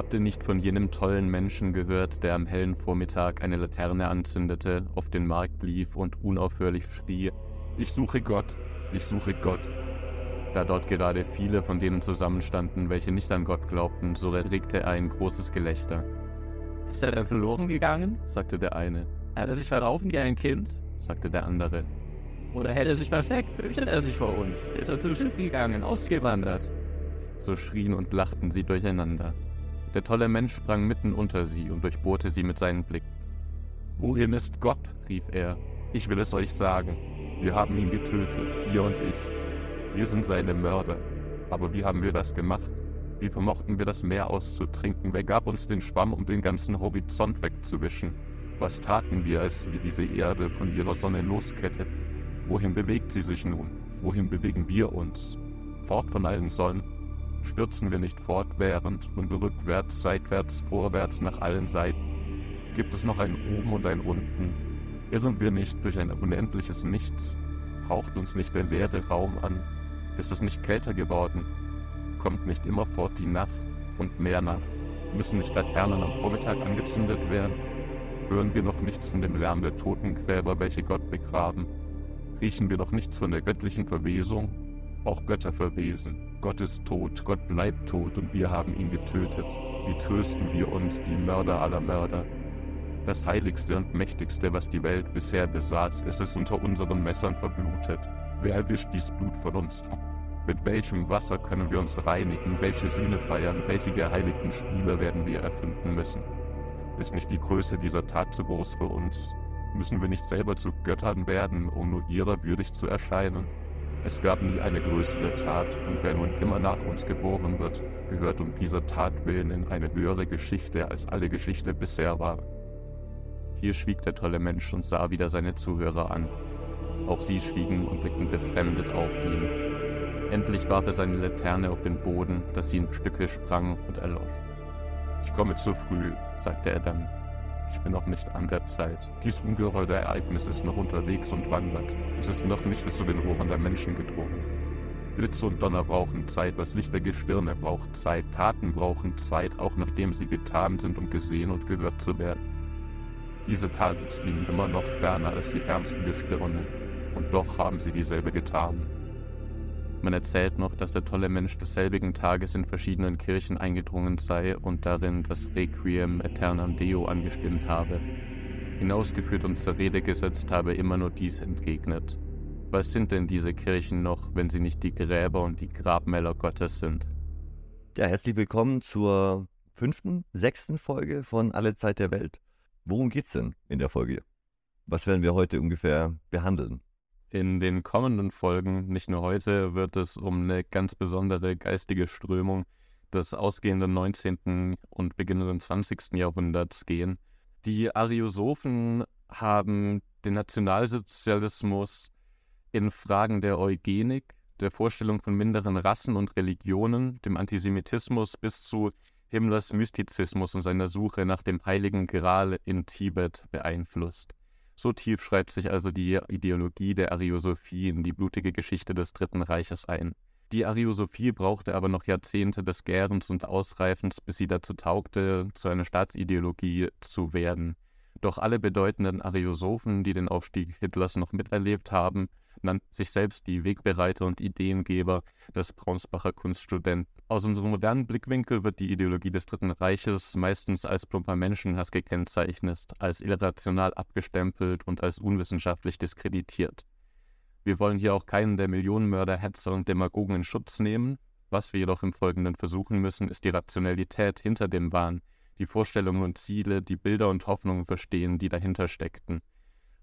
Habt ihr nicht von jenem tollen Menschen gehört, der am hellen Vormittag eine Laterne anzündete, auf den Markt lief und unaufhörlich schrie, ich suche Gott, ich suche Gott. Da dort gerade viele von denen zusammenstanden, welche nicht an Gott glaubten, so erregte er ein großes Gelächter. Ist er denn verloren gegangen? sagte der eine. Hat er sich verlaufen wie ein Kind? sagte der andere. Oder hätte er sich versteckt? Fürchtet er sich vor uns? Ist er zum Schiff gegangen, ausgewandert? So schrien und lachten sie durcheinander. Der tolle Mensch sprang mitten unter sie und durchbohrte sie mit seinen Blicken. Wohin ist Gott? rief er. Ich will es euch sagen. Wir haben ihn getötet, ihr und ich. Wir sind seine Mörder. Aber wie haben wir das gemacht? Wie vermochten wir das Meer auszutrinken? Wer gab uns den Schwamm, um den ganzen Horizont wegzuwischen? Was taten wir, als wir diese Erde von ihrer Sonne losketteten? Wohin bewegt sie sich nun? Wohin bewegen wir uns? Fort von allen Sonnen? Stürzen wir nicht fortwährend und rückwärts, seitwärts, vorwärts nach allen Seiten? Gibt es noch ein Oben und ein Unten? Irren wir nicht durch ein unendliches Nichts? Haucht uns nicht der leere Raum an? Ist es nicht kälter geworden? Kommt nicht immerfort die Nacht und mehr Nacht? Müssen nicht Laternen am Vormittag angezündet werden? Hören wir noch nichts von dem Lärm der Totengräber, welche Gott begraben? Riechen wir noch nichts von der göttlichen Verwesung? Auch Götter verwesen. Gott ist tot, Gott bleibt tot und wir haben ihn getötet. Wie trösten wir uns, die Mörder aller Mörder? Das heiligste und mächtigste, was die Welt bisher besaß, ist es unter unseren Messern verblutet. Wer erwischt dies Blut von uns ab? Mit welchem Wasser können wir uns reinigen? Welche Sinne feiern? Welche geheiligten Spiele werden wir erfinden müssen? Ist nicht die Größe dieser Tat zu groß für uns? Müssen wir nicht selber zu Göttern werden, um nur ihrer würdig zu erscheinen? Es gab nie eine größere Tat, und wer nun immer nach uns geboren wird, gehört um dieser Tat willen in eine höhere Geschichte, als alle Geschichte bisher war. Hier schwieg der tolle Mensch und sah wieder seine Zuhörer an. Auch sie schwiegen und blickten befremdet auf ihn. Endlich warf er seine Laterne auf den Boden, dass sie in Stücke sprang und erlosch. Ich komme zu früh, sagte er dann. Ich bin noch nicht an der Zeit. Dies ungeheure Ereignis ist noch unterwegs und wandert. Es ist noch nicht bis zu den Ohren der Menschen gedrungen. Blitze und Donner brauchen Zeit, das Licht der Gestirne braucht Zeit, Taten brauchen Zeit, auch nachdem sie getan sind, um gesehen und gehört zu werden. Diese Taten liegen immer noch ferner als die fernsten Gestirne, und doch haben sie dieselbe getan. Man erzählt noch, dass der tolle Mensch desselbigen Tages in verschiedenen Kirchen eingedrungen sei und darin das Requiem Aeternam Deo angestimmt habe. Hinausgeführt und zur Rede gesetzt habe immer nur dies entgegnet. Was sind denn diese Kirchen noch, wenn sie nicht die Gräber und die Grabmäler Gottes sind? Ja, herzlich willkommen zur fünften, sechsten Folge von Alle Zeit der Welt. Worum geht's denn in der Folge? Was werden wir heute ungefähr behandeln? In den kommenden Folgen, nicht nur heute, wird es um eine ganz besondere geistige Strömung des ausgehenden 19. und beginnenden 20. Jahrhunderts gehen. Die Ariosophen haben den Nationalsozialismus in Fragen der Eugenik, der Vorstellung von minderen Rassen und Religionen, dem Antisemitismus bis zu Himmlers Mystizismus und seiner Suche nach dem Heiligen Gral in Tibet beeinflusst. So tief schreibt sich also die Ideologie der Ariosophie in die blutige Geschichte des Dritten Reiches ein. Die Ariosophie brauchte aber noch Jahrzehnte des Gärens und Ausreifens, bis sie dazu taugte, zu einer Staatsideologie zu werden. Doch alle bedeutenden Ariosophen, die den Aufstieg Hitlers noch miterlebt haben, nannten sich selbst die Wegbereiter und Ideengeber des Braunsbacher Kunststudenten. Aus unserem modernen Blickwinkel wird die Ideologie des Dritten Reiches meistens als plumper Menschenhass gekennzeichnet, als irrational abgestempelt und als unwissenschaftlich diskreditiert. Wir wollen hier auch keinen der Millionenmörder, Hetzer und Demagogen in Schutz nehmen. Was wir jedoch im Folgenden versuchen müssen, ist die Rationalität hinter dem Wahn, die Vorstellungen und Ziele, die Bilder und Hoffnungen verstehen, die dahinter steckten.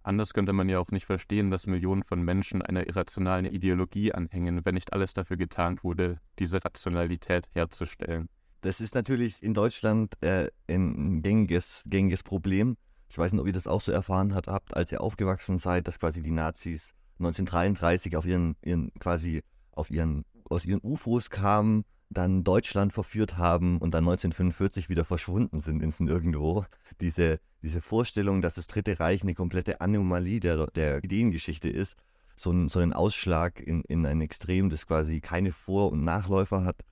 Anders könnte man ja auch nicht verstehen, dass Millionen von Menschen einer irrationalen Ideologie anhängen, wenn nicht alles dafür getan wurde, diese Rationalität herzustellen. Das ist natürlich in Deutschland äh, ein gängiges, gängiges Problem. Ich weiß nicht, ob ihr das auch so erfahren habt, als ihr aufgewachsen seid, dass quasi die Nazis 1933 auf ihren, ihren quasi auf ihren, aus ihren UFOs kamen dann Deutschland verführt haben und dann 1945 wieder verschwunden sind ins Nirgendwo. Diese, diese Vorstellung, dass das Dritte Reich eine komplette Anomalie der, der Ideengeschichte ist, so, ein, so einen Ausschlag in, in ein Extrem, das quasi keine Vor- und Nachläufer hat.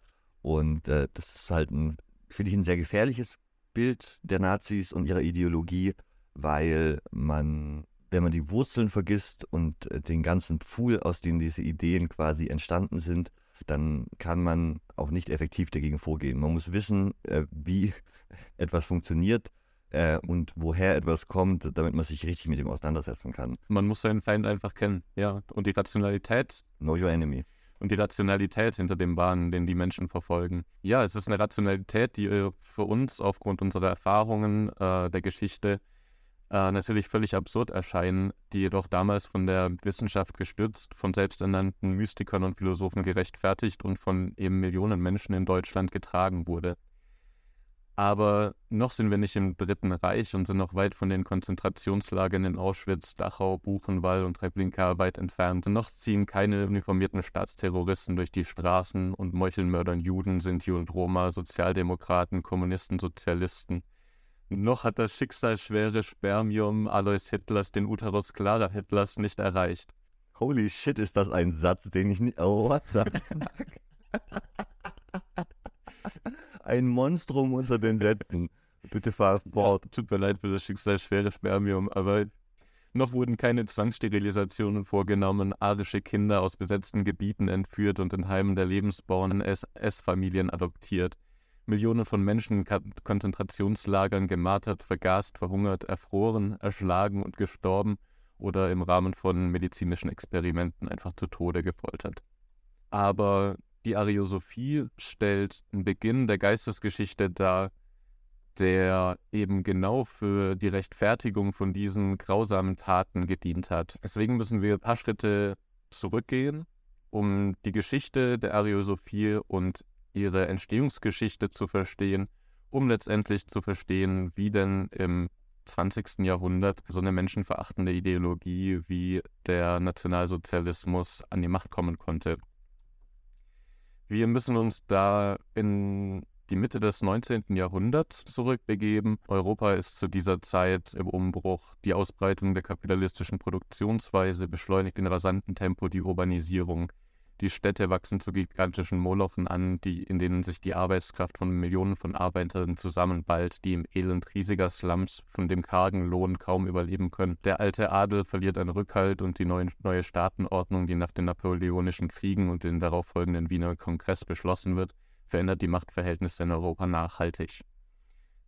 Und äh, das ist halt finde ich, ein sehr gefährliches Bild der Nazis und ihrer Ideologie, weil man, wenn man die Wurzeln vergisst und äh, den ganzen Pfuhl, aus dem diese Ideen quasi entstanden sind, dann kann man auch nicht effektiv dagegen vorgehen. Man muss wissen, äh, wie etwas funktioniert äh, und woher etwas kommt, damit man sich richtig mit ihm auseinandersetzen kann. Man muss seinen Feind einfach kennen, ja. Und die Rationalität. Know your enemy. Und die Rationalität hinter dem Wahn, den die Menschen verfolgen. Ja, es ist eine Rationalität, die äh, für uns aufgrund unserer Erfahrungen äh, der Geschichte äh, natürlich völlig absurd erscheinen, die jedoch damals von der Wissenschaft gestützt, von selbsternannten Mystikern und Philosophen gerechtfertigt und von eben Millionen Menschen in Deutschland getragen wurde. Aber noch sind wir nicht im Dritten Reich und sind noch weit von den Konzentrationslagern in Auschwitz, Dachau, Buchenwald und Treblinka weit entfernt. Noch ziehen keine uniformierten Staatsterroristen durch die Straßen und meuchelmördern Juden, Sinti und Roma, Sozialdemokraten, Kommunisten, Sozialisten. Noch hat das schicksalsschwere Spermium Alois Hitlers den Uterus Clara Hitlers nicht erreicht. Holy shit, ist das ein Satz, den ich nicht. Oh, what the Ein Monstrum unter den Sätzen. Bitte fahr fort. Ja, tut mir leid für das schicksalsschwere Spermium, aber noch wurden keine Zwangssterilisationen vorgenommen, arische Kinder aus besetzten Gebieten entführt und in Heimen der lebensbornen SS-Familien adoptiert. Millionen von Menschen in Konzentrationslagern gemartert, vergast, verhungert, erfroren, erschlagen und gestorben oder im Rahmen von medizinischen Experimenten einfach zu Tode gefoltert. Aber die Ariosophie stellt einen Beginn der Geistesgeschichte dar, der eben genau für die Rechtfertigung von diesen grausamen Taten gedient hat. Deswegen müssen wir ein paar Schritte zurückgehen, um die Geschichte der Ariosophie und ihre Entstehungsgeschichte zu verstehen, um letztendlich zu verstehen, wie denn im 20. Jahrhundert so eine menschenverachtende Ideologie wie der Nationalsozialismus an die Macht kommen konnte. Wir müssen uns da in die Mitte des 19. Jahrhunderts zurückbegeben. Europa ist zu dieser Zeit im Umbruch. Die Ausbreitung der kapitalistischen Produktionsweise beschleunigt in rasantem Tempo die Urbanisierung. Die Städte wachsen zu gigantischen Molochen an, die, in denen sich die Arbeitskraft von Millionen von Arbeitern zusammenballt, die im Elend riesiger Slums von dem kargen Lohn kaum überleben können. Der alte Adel verliert an Rückhalt und die neue, neue Staatenordnung, die nach den napoleonischen Kriegen und den darauffolgenden Wiener Kongress beschlossen wird, verändert die Machtverhältnisse in Europa nachhaltig.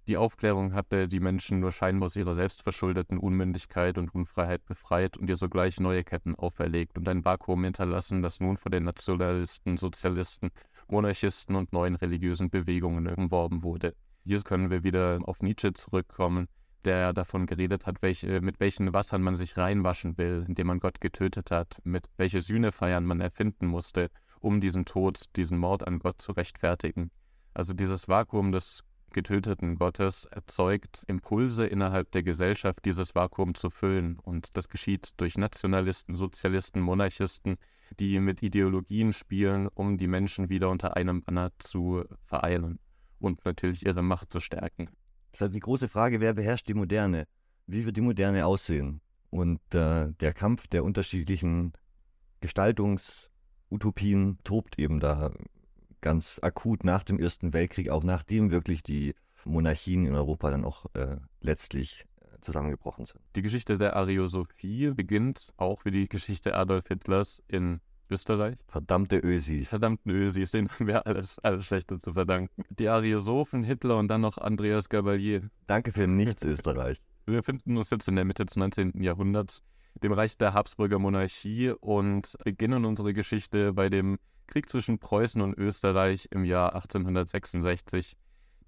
Die Aufklärung hatte die Menschen nur scheinbar aus ihrer selbstverschuldeten Unmündigkeit und Unfreiheit befreit und ihr sogleich neue Ketten auferlegt und ein Vakuum hinterlassen, das nun von den Nationalisten, Sozialisten, Monarchisten und neuen religiösen Bewegungen umworben wurde. Hier können wir wieder auf Nietzsche zurückkommen, der davon geredet hat, welche, mit welchen Wassern man sich reinwaschen will, indem man Gott getötet hat, mit welche Sühnefeiern man erfinden musste, um diesen Tod, diesen Mord an Gott zu rechtfertigen. Also dieses Vakuum des getöteten Gottes erzeugt Impulse innerhalb der Gesellschaft, dieses Vakuum zu füllen. Und das geschieht durch Nationalisten, Sozialisten, Monarchisten, die mit Ideologien spielen, um die Menschen wieder unter einem Banner zu vereinen und natürlich ihre Macht zu stärken. Das ist halt die große Frage, wer beherrscht die Moderne? Wie wird die Moderne aussehen? Und äh, der Kampf der unterschiedlichen Gestaltungsutopien tobt eben da ganz akut nach dem Ersten Weltkrieg, auch nachdem wirklich die Monarchien in Europa dann auch äh, letztlich äh, zusammengebrochen sind. Die Geschichte der Ariosophie beginnt auch wie die Geschichte Adolf Hitlers in Österreich. Verdammte Ösis. Verdammten Ösis, denen haben wir alles, alles Schlechte zu verdanken. Die Ariosophen, Hitler und dann noch Andreas Gabalier. Danke für nichts, Österreich. Wir befinden uns jetzt in der Mitte des 19. Jahrhunderts, dem Reich der Habsburger Monarchie und beginnen unsere Geschichte bei dem Krieg zwischen Preußen und Österreich im Jahr 1866.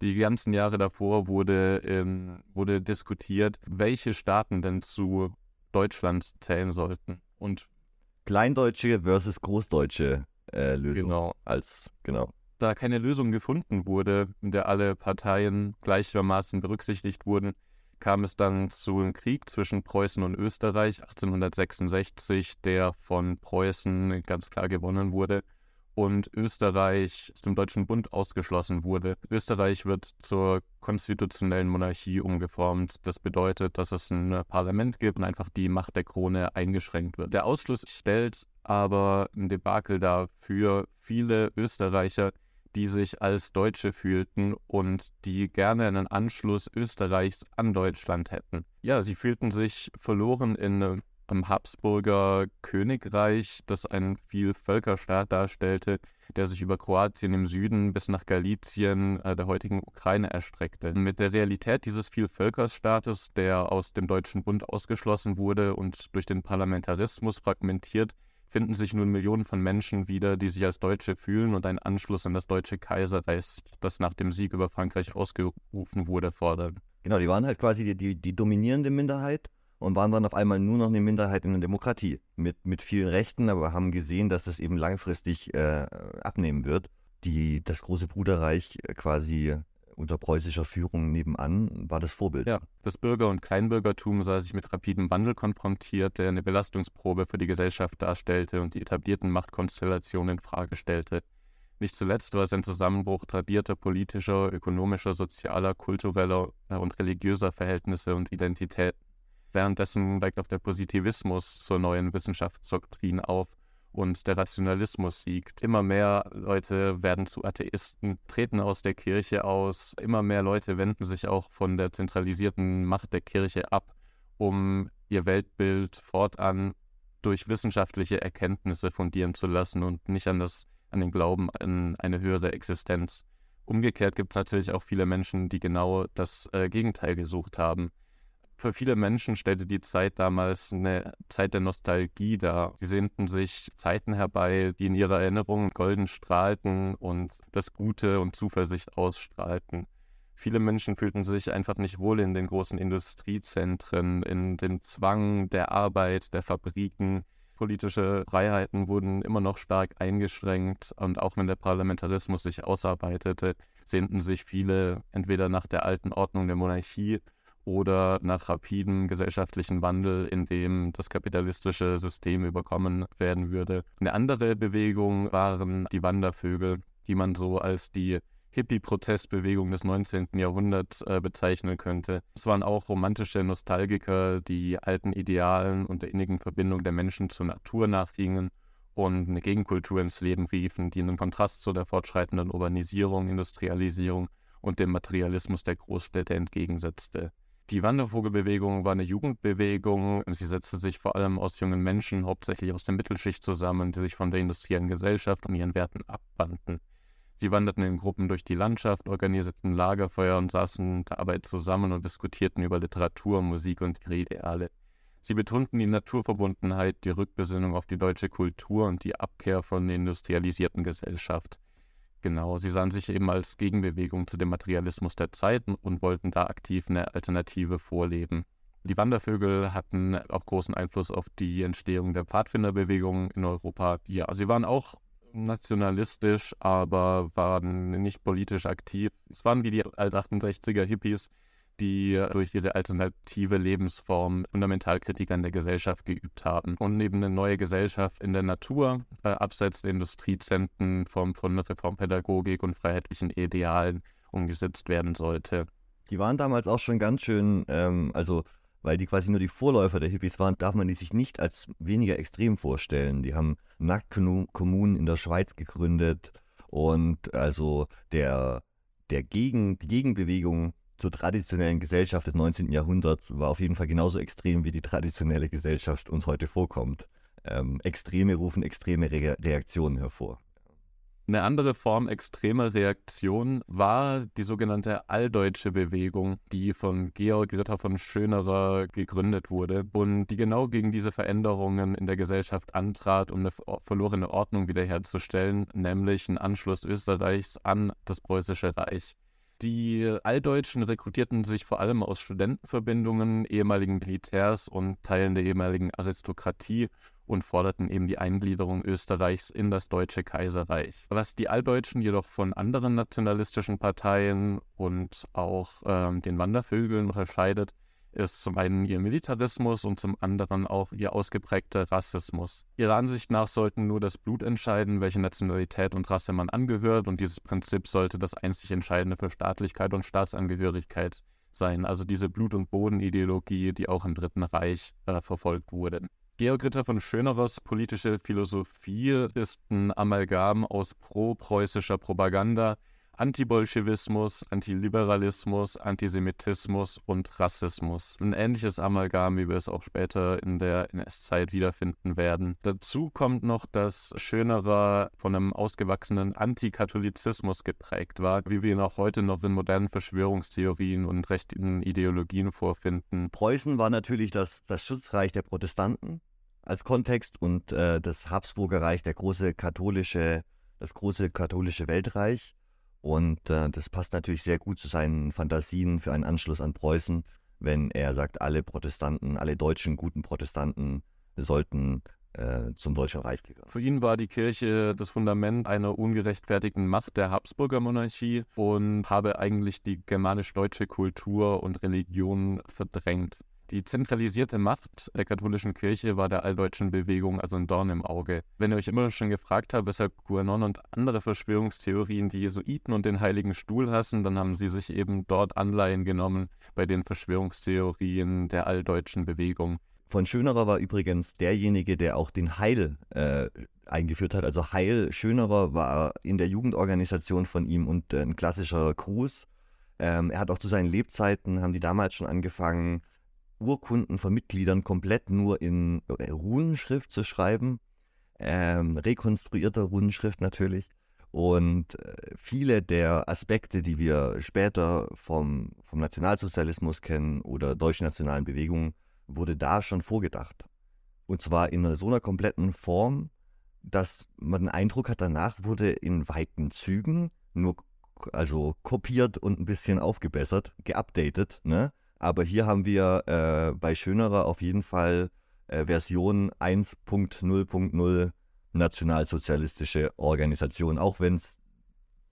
Die ganzen Jahre davor wurde, ähm, wurde diskutiert, welche Staaten denn zu Deutschland zählen sollten. Und Kleindeutsche versus Großdeutsche äh, Lösung. Genau. Als, genau. Da keine Lösung gefunden wurde, in der alle Parteien gleichermaßen berücksichtigt wurden, kam es dann zu einem Krieg zwischen Preußen und Österreich 1866, der von Preußen ganz klar gewonnen wurde und Österreich aus dem Deutschen Bund ausgeschlossen wurde. Österreich wird zur konstitutionellen Monarchie umgeformt. Das bedeutet, dass es ein Parlament gibt und einfach die Macht der Krone eingeschränkt wird. Der Ausschluss stellt aber ein Debakel dar für viele Österreicher, die sich als Deutsche fühlten und die gerne einen Anschluss Österreichs an Deutschland hätten. Ja, sie fühlten sich verloren in am Habsburger Königreich, das einen Vielvölkerstaat darstellte, der sich über Kroatien im Süden bis nach Galizien äh, der heutigen Ukraine erstreckte. Mit der Realität dieses Vielvölkerstaates, der aus dem Deutschen Bund ausgeschlossen wurde und durch den Parlamentarismus fragmentiert, finden sich nun Millionen von Menschen wieder, die sich als Deutsche fühlen und einen Anschluss an das Deutsche Kaiserreich, das nach dem Sieg über Frankreich ausgerufen wurde, fordern. Genau, die waren halt quasi die, die, die dominierende Minderheit und waren dann auf einmal nur noch eine Minderheit in der Demokratie mit, mit vielen Rechten, aber haben gesehen, dass das eben langfristig äh, abnehmen wird. Die, das große Bruderreich äh, quasi unter preußischer Führung nebenan war das Vorbild. Ja, das Bürger- und Kleinbürgertum sah sich mit rapidem Wandel konfrontiert, der eine Belastungsprobe für die Gesellschaft darstellte und die etablierten Machtkonstellationen in Frage stellte. Nicht zuletzt war es ein Zusammenbruch tradierter politischer, ökonomischer, sozialer, kultureller äh, und religiöser Verhältnisse und Identitäten. Währenddessen weigt auch der Positivismus zur neuen Wissenschaftsdoktrin auf und der Rationalismus siegt. Immer mehr Leute werden zu Atheisten, treten aus der Kirche aus, immer mehr Leute wenden sich auch von der zentralisierten Macht der Kirche ab, um ihr Weltbild fortan durch wissenschaftliche Erkenntnisse fundieren zu lassen und nicht an, das, an den Glauben an eine höhere Existenz. Umgekehrt gibt es natürlich auch viele Menschen, die genau das äh, Gegenteil gesucht haben für viele Menschen stellte die Zeit damals eine Zeit der Nostalgie dar. Sie sehnten sich Zeiten herbei, die in ihrer Erinnerung golden strahlten und das Gute und Zuversicht ausstrahlten. Viele Menschen fühlten sich einfach nicht wohl in den großen Industriezentren, in dem Zwang der Arbeit, der Fabriken. Politische Freiheiten wurden immer noch stark eingeschränkt und auch wenn der Parlamentarismus sich ausarbeitete, sehnten sich viele entweder nach der alten Ordnung der Monarchie oder nach rapidem gesellschaftlichen Wandel, in dem das kapitalistische System überkommen werden würde. Eine andere Bewegung waren die Wandervögel, die man so als die Hippie-Protestbewegung des 19. Jahrhunderts äh, bezeichnen könnte. Es waren auch romantische Nostalgiker, die alten Idealen und der innigen Verbindung der Menschen zur Natur nachgingen und eine Gegenkultur ins Leben riefen, die einen Kontrast zu der fortschreitenden Urbanisierung, Industrialisierung und dem Materialismus der Großstädte entgegensetzte. Die Wandervogelbewegung war eine Jugendbewegung. Sie setzte sich vor allem aus jungen Menschen, hauptsächlich aus der Mittelschicht zusammen, die sich von der industriellen Gesellschaft und ihren Werten abwandten. Sie wanderten in Gruppen durch die Landschaft, organisierten Lagerfeuer und saßen dabei zusammen und diskutierten über Literatur, Musik und ihre Ideale. Sie betonten die Naturverbundenheit, die Rückbesinnung auf die deutsche Kultur und die Abkehr von der industrialisierten Gesellschaft. Genau, sie sahen sich eben als Gegenbewegung zu dem Materialismus der Zeit und wollten da aktiv eine Alternative vorleben. Die Wandervögel hatten auch großen Einfluss auf die Entstehung der Pfadfinderbewegung in Europa. Ja, sie waren auch nationalistisch, aber waren nicht politisch aktiv. Es waren wie die Alt-68er Hippies, die durch ihre alternative Lebensform Fundamentalkritik an der Gesellschaft geübt haben und neben eine neue Gesellschaft in der Natur, äh, abseits der Industriezentren Form von Reformpädagogik und freiheitlichen Idealen umgesetzt werden sollte. Die waren damals auch schon ganz schön, ähm, also weil die quasi nur die Vorläufer der Hippies waren, darf man die sich nicht als weniger extrem vorstellen. Die haben Nacktkommunen in der Schweiz gegründet und also der, der Gegen, die Gegenbewegung zur traditionellen Gesellschaft des 19. Jahrhunderts war auf jeden Fall genauso extrem, wie die traditionelle Gesellschaft uns heute vorkommt. Ähm, Extreme rufen extreme Re Reaktionen hervor. Eine andere Form extremer Reaktion war die sogenannte Alldeutsche Bewegung, die von Georg Ritter von Schönerer gegründet wurde und die genau gegen diese Veränderungen in der Gesellschaft antrat, um eine verlorene Ordnung wiederherzustellen, nämlich einen Anschluss Österreichs an das Preußische Reich. Die Alldeutschen rekrutierten sich vor allem aus Studentenverbindungen, ehemaligen Militärs und Teilen der ehemaligen Aristokratie und forderten eben die Eingliederung Österreichs in das Deutsche Kaiserreich. Was die Alldeutschen jedoch von anderen nationalistischen Parteien und auch ähm, den Wandervögeln unterscheidet, ist zum einen ihr Militarismus und zum anderen auch ihr ausgeprägter Rassismus. Ihrer Ansicht nach sollten nur das Blut entscheiden, welche Nationalität und Rasse man angehört, und dieses Prinzip sollte das einzig Entscheidende für Staatlichkeit und Staatsangehörigkeit sein. Also diese Blut- und Bodenideologie, die auch im Dritten Reich äh, verfolgt wurde. Georg Ritter von Schönerers politische Philosophie ist ein Amalgam aus pro-preußischer Propaganda, Antibolschewismus, Antiliberalismus, Antisemitismus und Rassismus. Ein ähnliches Amalgam, wie wir es auch später in der NS-Zeit wiederfinden werden. Dazu kommt noch, dass Schönerer von einem ausgewachsenen Antikatholizismus geprägt war, wie wir ihn auch heute noch in modernen Verschwörungstheorien und rechten Ideologien vorfinden. Preußen war natürlich das, das Schutzreich der Protestanten als Kontext und äh, das Habsburger Reich, der große katholische, das große katholische Weltreich. Und äh, das passt natürlich sehr gut zu seinen Fantasien für einen Anschluss an Preußen, wenn er sagt, alle Protestanten, alle deutschen guten Protestanten sollten äh, zum Deutschen Reich gehören. Für ihn war die Kirche das Fundament einer ungerechtfertigten Macht der Habsburger Monarchie und habe eigentlich die germanisch-deutsche Kultur und Religion verdrängt. Die zentralisierte Macht der katholischen Kirche war der alldeutschen Bewegung also ein Dorn im Auge. Wenn ihr euch immer schon gefragt habt, weshalb QAnon und andere Verschwörungstheorien die Jesuiten und den Heiligen Stuhl hassen, dann haben sie sich eben dort Anleihen genommen bei den Verschwörungstheorien der alldeutschen Bewegung. Von Schönerer war übrigens derjenige, der auch den Heil äh, eingeführt hat. Also Heil Schönerer war in der Jugendorganisation von ihm und äh, ein klassischer Gruß. Ähm, er hat auch zu seinen Lebzeiten, haben die damals schon angefangen, Urkunden von Mitgliedern komplett nur in äh, Runenschrift zu schreiben, ähm, rekonstruierter Runenschrift natürlich. Und äh, viele der Aspekte, die wir später vom, vom Nationalsozialismus kennen oder deutschen nationalen Bewegungen, wurde da schon vorgedacht. Und zwar in so einer kompletten Form, dass man den Eindruck hat, danach wurde in weiten Zügen nur also kopiert und ein bisschen aufgebessert, geupdatet, ne? Aber hier haben wir äh, bei Schönerer auf jeden Fall äh, Version 1.0.0 nationalsozialistische Organisation, auch wenn es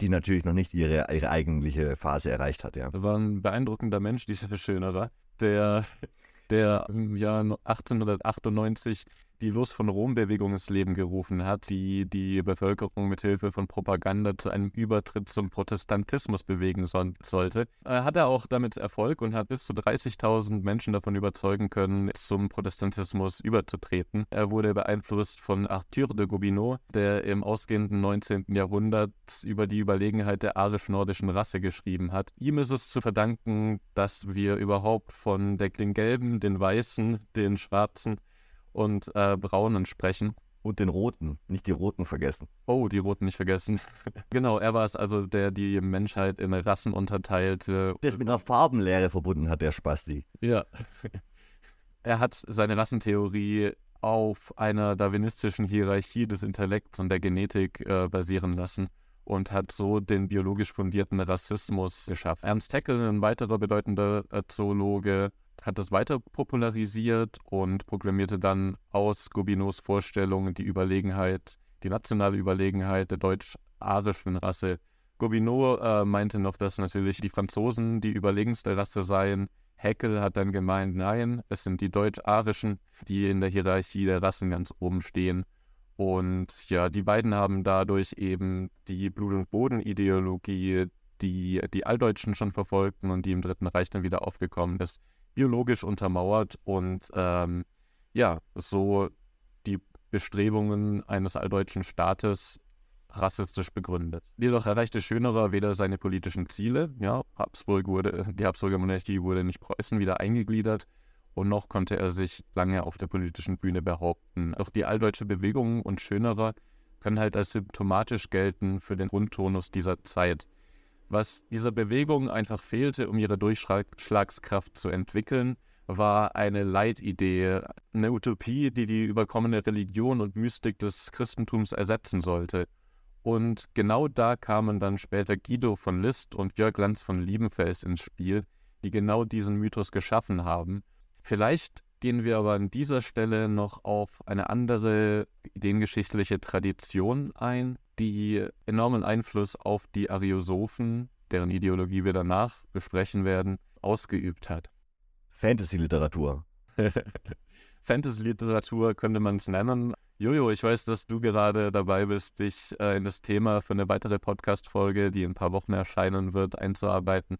die natürlich noch nicht ihre, ihre eigentliche Phase erreicht hat. Ja. War ein beeindruckender Mensch, dieser Schönerer, der, der im Jahr 1898 die Los von Rom-Bewegung ins Leben gerufen hat, die die Bevölkerung mit Hilfe von Propaganda zu einem Übertritt zum Protestantismus bewegen so sollte. Äh, hat er auch damit Erfolg und hat bis zu 30.000 Menschen davon überzeugen können, zum Protestantismus überzutreten. Er wurde beeinflusst von Arthur de Gobineau, der im ausgehenden 19. Jahrhundert über die Überlegenheit der arisch-nordischen Rasse geschrieben hat. Ihm ist es zu verdanken, dass wir überhaupt von den Gelben, den Weißen, den Schwarzen und äh, Braunen sprechen. Und den Roten, nicht die Roten vergessen. Oh, die Roten nicht vergessen. genau, er war es also, der die Menschheit in Rassen unterteilte. Der es mit einer Farbenlehre verbunden hat, der Spasti. Ja. er hat seine Rassentheorie auf einer darwinistischen Hierarchie des Intellekts und der Genetik äh, basieren lassen und hat so den biologisch fundierten Rassismus geschafft. Ernst Haeckel, ein weiterer bedeutender Zoologe, hat das weiter popularisiert und proklamierte dann aus Gobineaus Vorstellungen die Überlegenheit, die nationale Überlegenheit der deutsch-arischen Rasse. Gobineau äh, meinte noch, dass natürlich die Franzosen die überlegenste Rasse seien. Heckel hat dann gemeint, nein, es sind die deutsch-arischen, die in der Hierarchie der Rassen ganz oben stehen. Und ja, die beiden haben dadurch eben die Blut- und Boden-Ideologie, die die Alldeutschen schon verfolgten und die im Dritten Reich dann wieder aufgekommen ist, biologisch untermauert und ähm, ja, so die Bestrebungen eines alldeutschen Staates rassistisch begründet. Jedoch erreichte Schönerer weder seine politischen Ziele, ja, Habsburg wurde, die Habsburger Monarchie wurde nicht Preußen wieder eingegliedert und noch konnte er sich lange auf der politischen Bühne behaupten. Auch die alldeutsche Bewegung und Schönerer können halt als symptomatisch gelten für den Grundtonus dieser Zeit. Was dieser Bewegung einfach fehlte, um ihre Durchschlagskraft zu entwickeln, war eine Leitidee, eine Utopie, die die überkommene Religion und Mystik des Christentums ersetzen sollte. Und genau da kamen dann später Guido von List und Jörg Lanz von Liebenfels ins Spiel, die genau diesen Mythos geschaffen haben. Vielleicht gehen wir aber an dieser Stelle noch auf eine andere ideengeschichtliche Tradition ein, die enormen Einfluss auf die Ariosophen, deren Ideologie wir danach besprechen werden, ausgeübt hat. Fantasy-Literatur. Fantasy-Literatur könnte man es nennen. Jojo, ich weiß, dass du gerade dabei bist, dich äh, in das Thema für eine weitere Podcast-Folge, die in ein paar Wochen erscheinen wird, einzuarbeiten.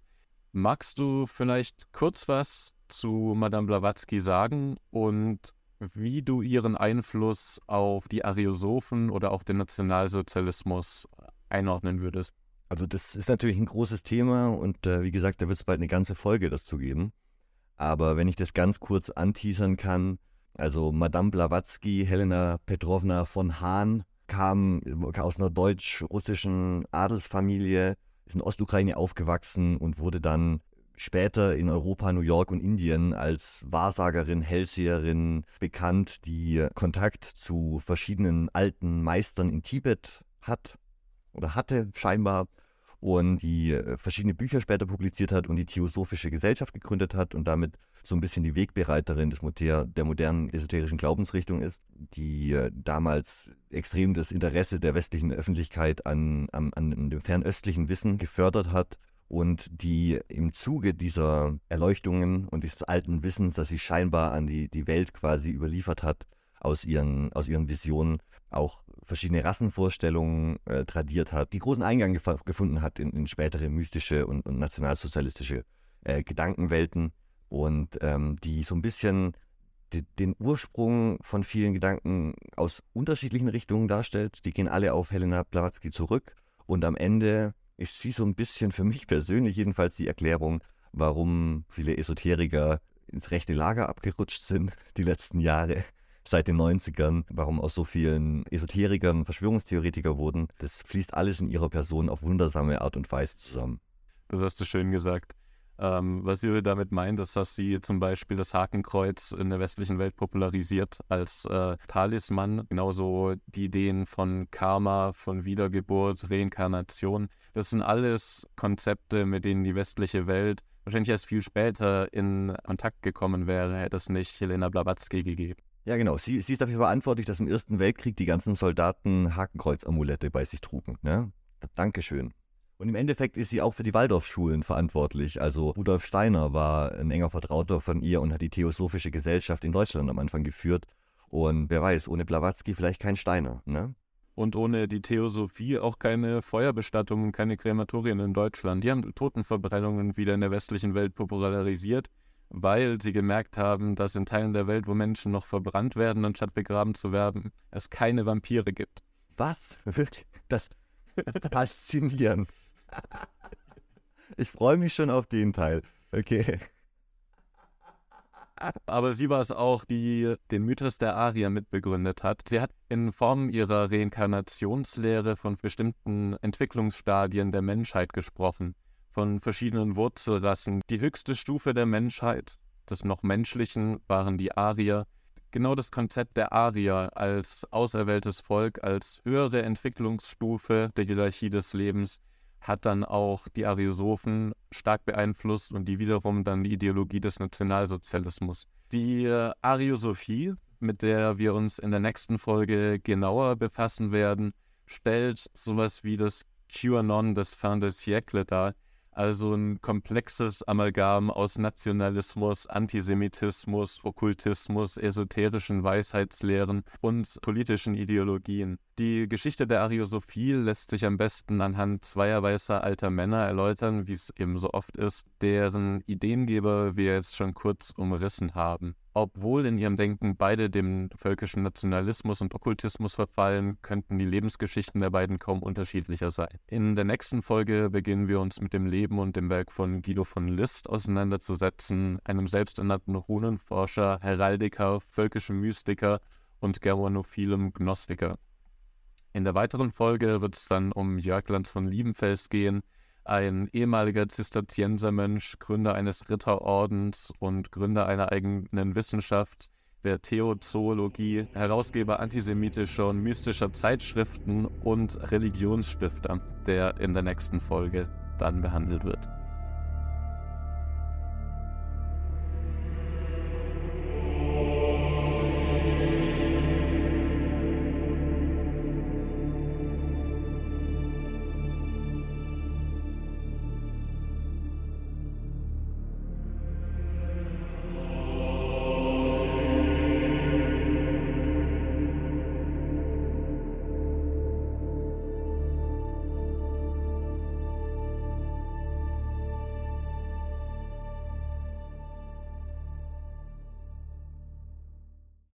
Magst du vielleicht kurz was zu Madame Blavatsky sagen und wie du ihren Einfluss auf die Ariosophen oder auch den Nationalsozialismus einordnen würdest. Also das ist natürlich ein großes Thema und äh, wie gesagt, da wird es bald eine ganze Folge dazu geben. Aber wenn ich das ganz kurz anteasern kann, also Madame Blavatsky, Helena Petrovna von Hahn, kam aus einer deutsch-russischen Adelsfamilie, ist in Ostukraine aufgewachsen und wurde dann später in Europa, New York und Indien als Wahrsagerin, Hellseherin bekannt, die Kontakt zu verschiedenen alten Meistern in Tibet hat oder hatte scheinbar und die äh, verschiedene Bücher später publiziert hat und die Theosophische Gesellschaft gegründet hat und damit so ein bisschen die Wegbereiterin des Moder der modernen esoterischen Glaubensrichtung ist, die äh, damals extrem das Interesse der westlichen Öffentlichkeit an, an, an dem fernöstlichen Wissen gefördert hat und die im Zuge dieser Erleuchtungen und dieses alten Wissens, das sie scheinbar an die, die Welt quasi überliefert hat, aus ihren, aus ihren Visionen auch verschiedene Rassenvorstellungen äh, tradiert hat, die großen Eingang gef gefunden hat in, in, spätere mystische und, und nationalsozialistische äh, Gedankenwelten und ähm, die so ein bisschen die, den Ursprung von vielen Gedanken aus unterschiedlichen Richtungen darstellt. Die gehen alle auf Helena Blavatsky zurück und am Ende ist sie so ein bisschen für mich persönlich jedenfalls die Erklärung, warum viele Esoteriker ins rechte Lager abgerutscht sind die letzten Jahre seit den 90ern, warum aus so vielen Esoterikern Verschwörungstheoretiker wurden. Das fließt alles in ihrer Person auf wundersame Art und Weise zusammen. Das hast du schön gesagt. Ähm, was ihr damit meint, ist, dass sie zum Beispiel das Hakenkreuz in der westlichen Welt popularisiert als äh, Talisman. Genauso die Ideen von Karma, von Wiedergeburt, Reinkarnation. Das sind alles Konzepte, mit denen die westliche Welt wahrscheinlich erst viel später in Kontakt gekommen wäre, hätte es nicht Helena Blavatsky gegeben. Ja, genau. Sie, sie ist dafür verantwortlich, dass im Ersten Weltkrieg die ganzen Soldaten Hakenkreuz-Amulette bei sich trugen. Ne? Dankeschön. Und im Endeffekt ist sie auch für die Waldorfschulen verantwortlich. Also Rudolf Steiner war ein enger Vertrauter von ihr und hat die Theosophische Gesellschaft in Deutschland am Anfang geführt. Und wer weiß, ohne Blavatsky vielleicht kein Steiner, ne? Und ohne die Theosophie auch keine Feuerbestattungen, keine Krematorien in Deutschland. Die haben Totenverbrennungen wieder in der westlichen Welt popularisiert, weil sie gemerkt haben, dass in Teilen der Welt, wo Menschen noch verbrannt werden, anstatt begraben zu werden, es keine Vampire gibt. Was? Wirklich? Das faszinierend. Ich freue mich schon auf den Teil. Okay. Aber sie war es auch, die den Mythos der Arier mitbegründet hat. Sie hat in Form ihrer Reinkarnationslehre von bestimmten Entwicklungsstadien der Menschheit gesprochen, von verschiedenen Wurzelrassen. Die höchste Stufe der Menschheit, des noch Menschlichen, waren die Arier. Genau das Konzept der Arier als auserwähltes Volk, als höhere Entwicklungsstufe der Hierarchie des Lebens, hat dann auch die Ariosophen stark beeinflusst und die wiederum dann die Ideologie des Nationalsozialismus. Die äh, Ariosophie, mit der wir uns in der nächsten Folge genauer befassen werden, stellt sowas wie das QAnon des Fin de siècle dar, also ein komplexes Amalgam aus Nationalismus, Antisemitismus, Okkultismus, esoterischen Weisheitslehren und politischen Ideologien. Die Geschichte der Ariosophie lässt sich am besten anhand zweier weißer alter Männer erläutern, wie es eben so oft ist, deren Ideengeber wir jetzt schon kurz umrissen haben. Obwohl in ihrem Denken beide dem völkischen Nationalismus und Okkultismus verfallen, könnten die Lebensgeschichten der beiden kaum unterschiedlicher sein. In der nächsten Folge beginnen wir uns mit dem Leben und dem Werk von Guido von List auseinanderzusetzen, einem selbsternannten Runenforscher, Heraldiker, völkischem Mystiker und germanophilem Gnostiker. In der weiteren Folge wird es dann um Jörg Lanz von Liebenfels gehen, ein ehemaliger Zisterziensermönch, Gründer eines Ritterordens und Gründer einer eigenen Wissenschaft, der Theozoologie, Herausgeber antisemitischer und mystischer Zeitschriften und Religionsstifter, der in der nächsten Folge dann behandelt wird.